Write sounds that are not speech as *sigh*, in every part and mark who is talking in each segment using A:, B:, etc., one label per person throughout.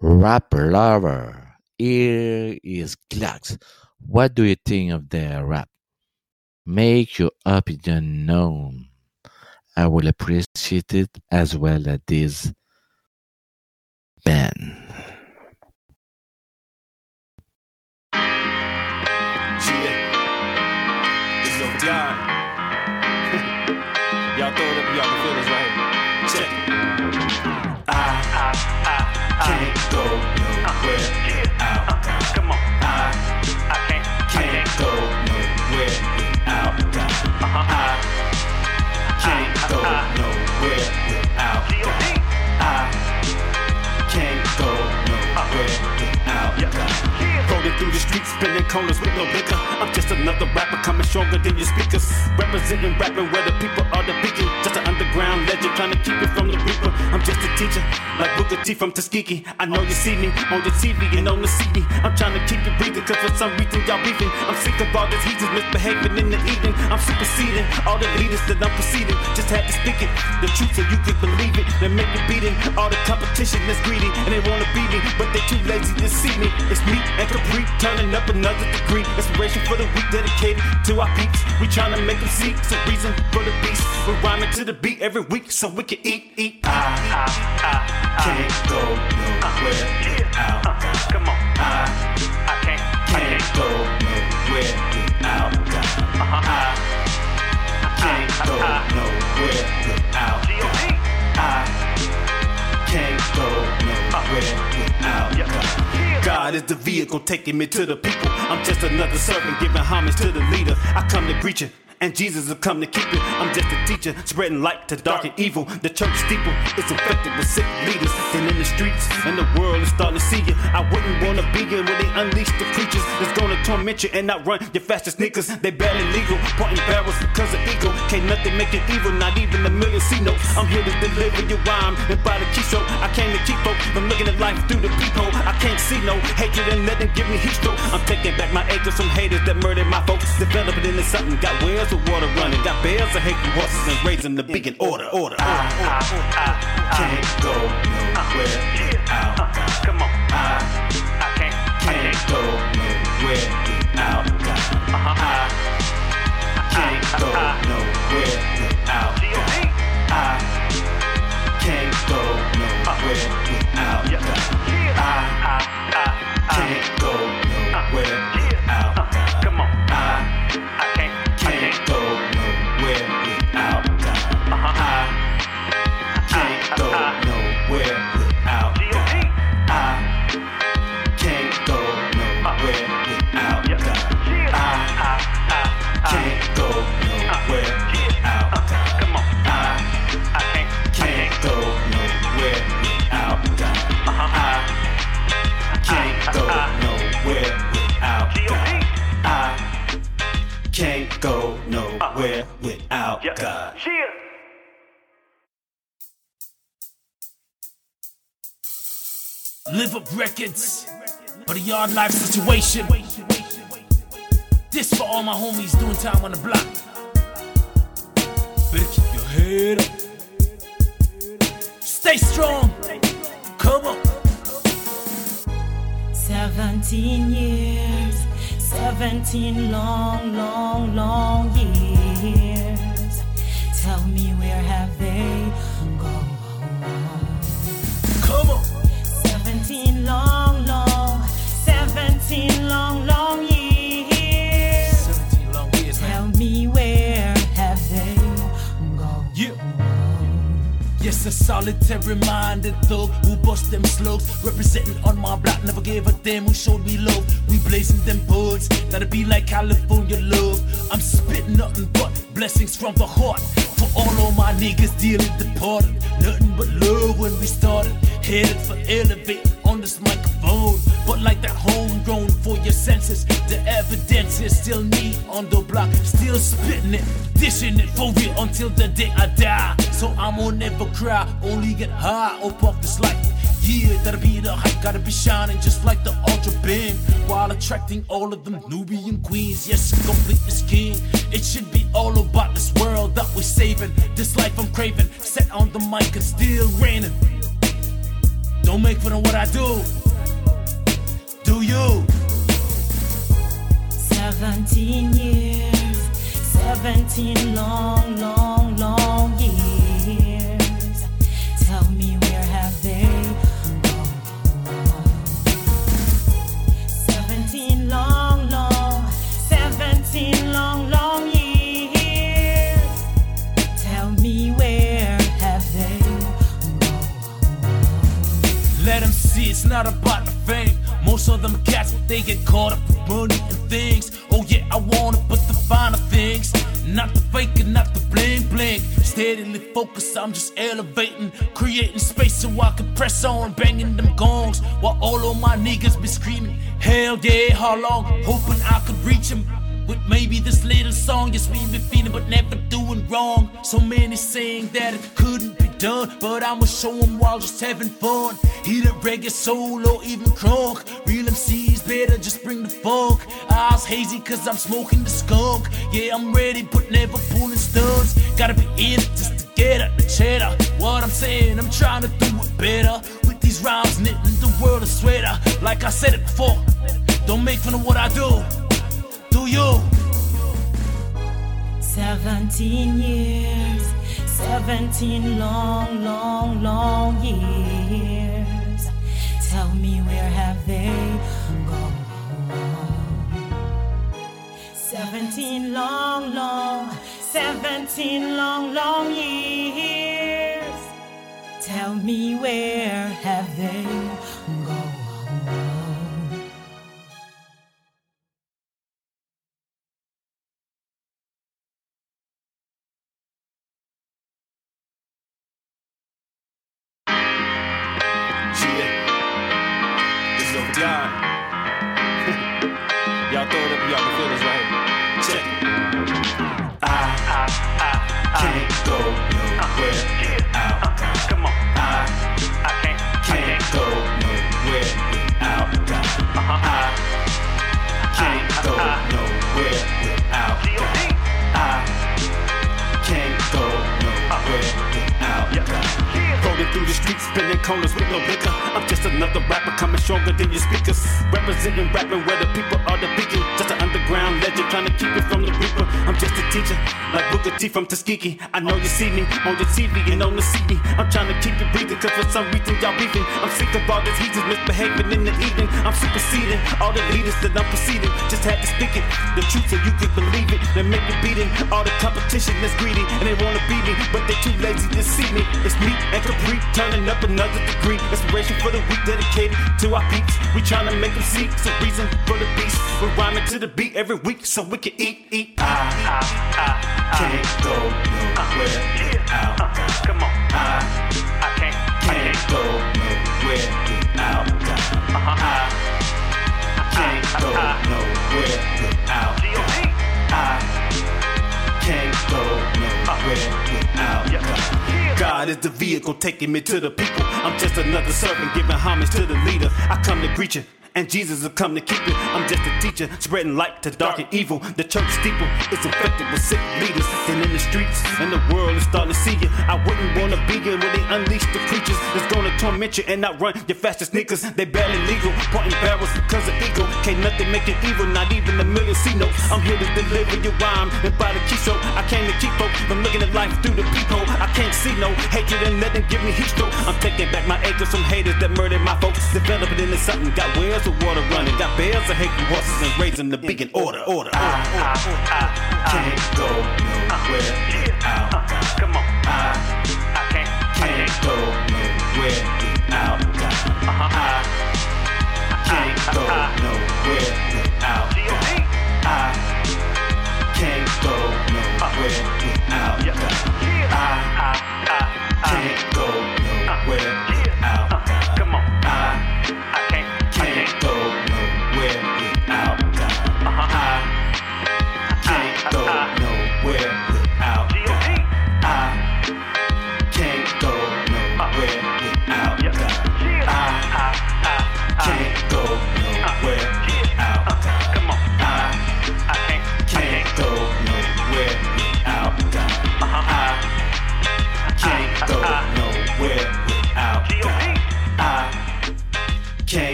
A: Rap lover, here is Glox. What do you think of their rap? Make your opinion known. I will appreciate it as well as this band. *laughs*
B: Y'all throw it up, y'all can feel this right here. Check. Spinning corners with no liquor. I'm just another rapper coming stronger than your speakers. Representing rapping where the people are the beacon. Just an underground legend trying to keep it from the reaper. I'm just a teacher, like Booker T from Tuskegee. I know you see me on the TV and on the CD. I'm trying to keep it breathing, cause for some reason y'all beefing. I'm sick of all these heathens misbehaving in the evening. I'm superseding all the leaders that I'm preceding. Just had to speak it, the truth so you can believe it. They make it beating. All the competition is greedy and they wanna beat me, but they too lazy to see me. It's me and Capri turning up another degree. Inspiration for the week dedicated to our peeps. We trying to make them see some reason for the beast. We're rhyming to the beat every week so we can eat, eat. I, I, I can't go nowhere without uh, uh, God. Come on. I, I can't, can't go nowhere without God. Uh-huh. I uh-huh. can't go uh-huh. nowhere without God. I can't go nowhere without Is the vehicle taking me to the people. I'm just another servant giving homage to the leader. I come to preach it. And Jesus will come to keep it. I'm just a teacher, spreading light to dark and evil. The church steeple is infected with sick leaders. And in the streets, and the world is starting to see you. I wouldn't wanna be here when they unleash the creatures that's gonna torment you and outrun your fastest sneakers. They barely legal, pointing barrels because of ego. Can't nothing make it evil, not even a million C notes. I'm here to deliver your rhyme and by the keystroke. I came to keep folk from looking at life through the peephole. I can't see no hatred and them give me heat stroke. I'm taking back my acres from haters that murdered my folks. Developing into something, got wheels of water running. Got bears and hating horses and raising the beacon order, order. I, I, I, I can't go nowhere without God. Come on. I, I can't, can't go nowhere without God. Uh-huh. I can't go uh-huh. nowhere
C: Live up records But a yard life situation. This for all my homies doing time on the block. Better keep your head up. Stay strong. Come on.
D: 17 years, 17 long, long, long years. Tell me where have they
C: a solitary minded thug who bust them slugs. Representing on my block, never gave a damn who showed me love. We blazing them buds, that'll be like California love. I'm spitting nothing but blessings from the heart. For all of my niggas dearly departed. Nothing but love when we started. Headed for elevate on this microphone. But like that homegrown for your senses, the evidence is still me on the block, still spitting it, dishing it for real until the day I die. So I'm gonna never cry, only get high up off this life. Yeah, that'll be the hype, gotta be shining just like the ultra beam while attracting all of them Nubian queens. Yes, complete is king. It should be all about this world that we're saving, this life I'm craving. Set on the mic and still raining. Don't make fun of what I do. You?
D: 17 years, 17 long, long, long years. Tell me where have they gone? 17 long, long, 17 long, long years. Tell me where have they gone?
C: Let them see it's not about the fame. Most of them cats, they get caught up with money and things. Oh yeah, I want it, but the finer things. Not the fake and not the bling bling. Steadily focused, I'm just elevating. Creating space so I can press on, banging them gongs. While all of my niggas be screaming, hell yeah, how long? Hoping I could reach them. With maybe this little song, yes, we been feeling but never doing wrong. So many saying that it couldn't be done, but I'ma show 'em while just having fun. Either reggae, soul, or even crunk. Real MCs better just bring the funk. Eyes hazy cause I'm smoking the skunk. Yeah, I'm ready, but never pulling stunts. Gotta be in it just to get at the cheddar. What I'm saying, I'm trying to do it better. With these rhymes, knitting the world a sweater. Like I said it before, don't make fun of what I do. You?
D: 17 years, 17 long, long, long years. Tell me where have they gone? 17 long, long, 17 long, long years. Tell me where have they
B: y'all throw it up, y'all can feel this right here. Check it. I, can't go nowhere without God.
E: Come on.
B: I
E: I can't.
B: can't go nowhere without God. Uh-huh. I can't go uh-huh. Through the streets, spinning corners with no liquor. I'm just another rapper coming stronger than your speakers. Representing rapping where the people are the beacon. Just an underground legend trying to keep it from the reaper. I'm just a teacher, like Booker T from Tuskegee. I know you see me on your TV and on the CD. I'm trying to keep you breathing, cause for some reason y'all beefing. I'm sick of all this heathens misbehaving in the evening. I'm superseding all the leaders that I'm preceding. Just had to speak it, the truth so you could believe it. They make me beating all the competition that's greedy and they wanna beat me, but they too lazy to see me. It's me and Capri turning up another degree. Inspiration for the week dedicated to our peeps. We trying to make them see a reason for the beast. We're rhyming to the beat every week so we can eat, eat. I, I can't go nowhere without God.
E: Come on.
B: I
E: I can't.
B: Can't go nowhere without God. Uh-huh. I can't uh, go nowhere without.
E: God.
B: I can't go nowhere without God. God is the vehicle taking me to the people. I'm just another servant giving homage to the leader. I come to greet you. And Jesus will come to keep it. I'm just a teacher, spreading light to dark and evil. The church steeple is infected with sick leaders. And in the streets, and the world is starting to see you. I wouldn't wanna be here when they unleash the creatures that's gonna torment you and outrun your fastest sneakers. They barely legal, pointing barrels because of ego. Can't nothing make it evil, not even a million C notes. I'm here to deliver your rhyme and by the keystroke. I came to keep hope from looking at life through the peephole. I can't see no hatred and nothing give me heat stroke. I'm taking back my acres from haters that murdered my folks. Developing into something, got wells of water running, got bales of hating horses and raising the big in order, order. I, can't go nowhere without God. Uh,
E: come on.
B: I
E: I can't. I
B: can't
E: can't.
B: go nowhere without God. Uh-huh. I can't go uh-huh. nowhere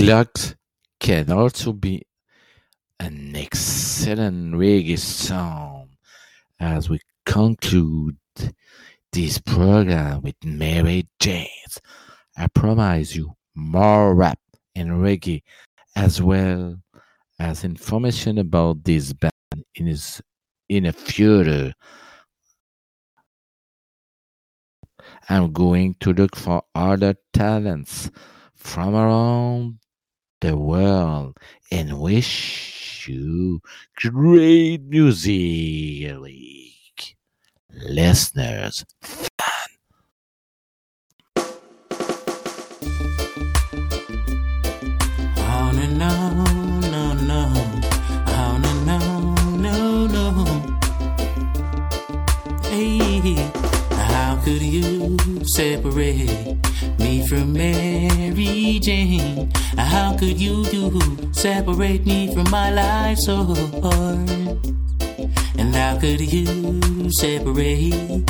A: Glox can also be an excellent reggae song as we conclude this program with Mary Janes. I promise you more rap and reggae as well as information about this band in his in a future. I'm going to look for other talents from around the world and wish you great music, listeners.
F: Oh, no no no Oh no no no no. Hey How could you separate me from Mary Jane? How could you you separate me from my life so hard? And how could you separate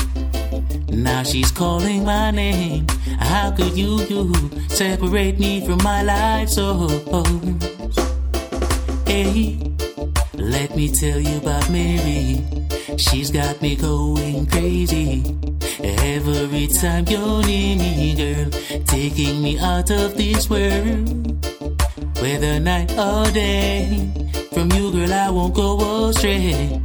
F: now she's calling my name. How could you, you separate me from my life so? Hey, let me tell you about Mary. She's got me going crazy. Every time you're near me, girl, taking me out of this world. Whether night or day, from you, girl, I won't go astray.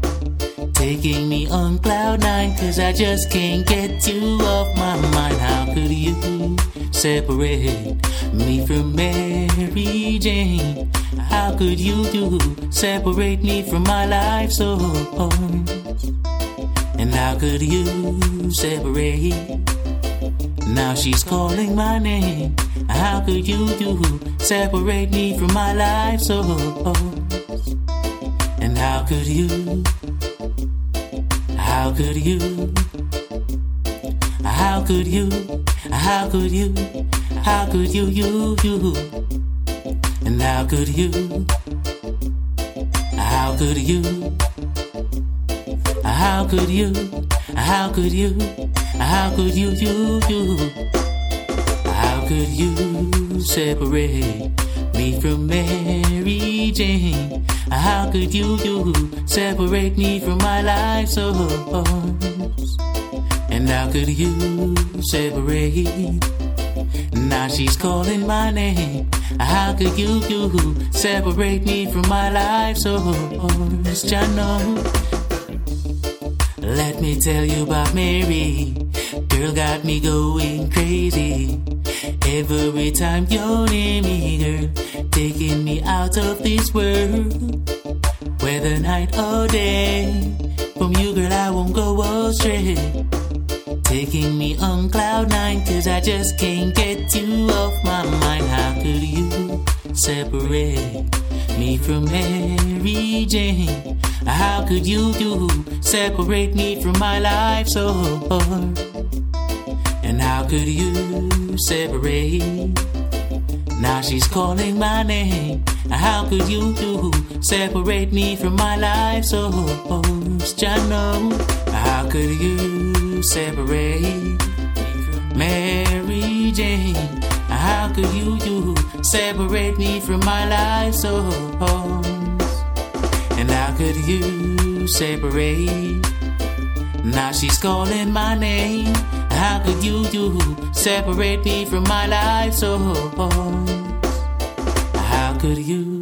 F: Taking me on cloud nine, cause I just can't get you off my mind. How could you separate me from Mary Jane? How could you, do separate me from my life so? And how could you separate? Now she's calling my name. How could you, you separate me from my life so? And how could you? How could you? How could you? How could you? How could you, you, you? And how could you? How could you? How could you? How could you? How could you, you, you? How could you separate me from Mary Jane? How could you, you separate me from my life so? And how could you separate? Now she's calling my name. How could you, you separate me from my life so? Just know. Let me tell you about Mary. Girl got me going crazy. Every time you're near me, girl, taking me out of this world. Whether night or day, from you, girl, I won't go astray. Taking me on cloud nine, cause I just can't get you off my mind. How could you separate me from Mary Jane? How could you, you separate me from my life so? And how could you separate? Now she's calling my name. How could you, you separate me from my life so? Just know, how could you separate Mary Jane? How could you, you separate me from my life so hard? Could you separate? Now she's calling my name. How could you, you separate me from my life so? How could you?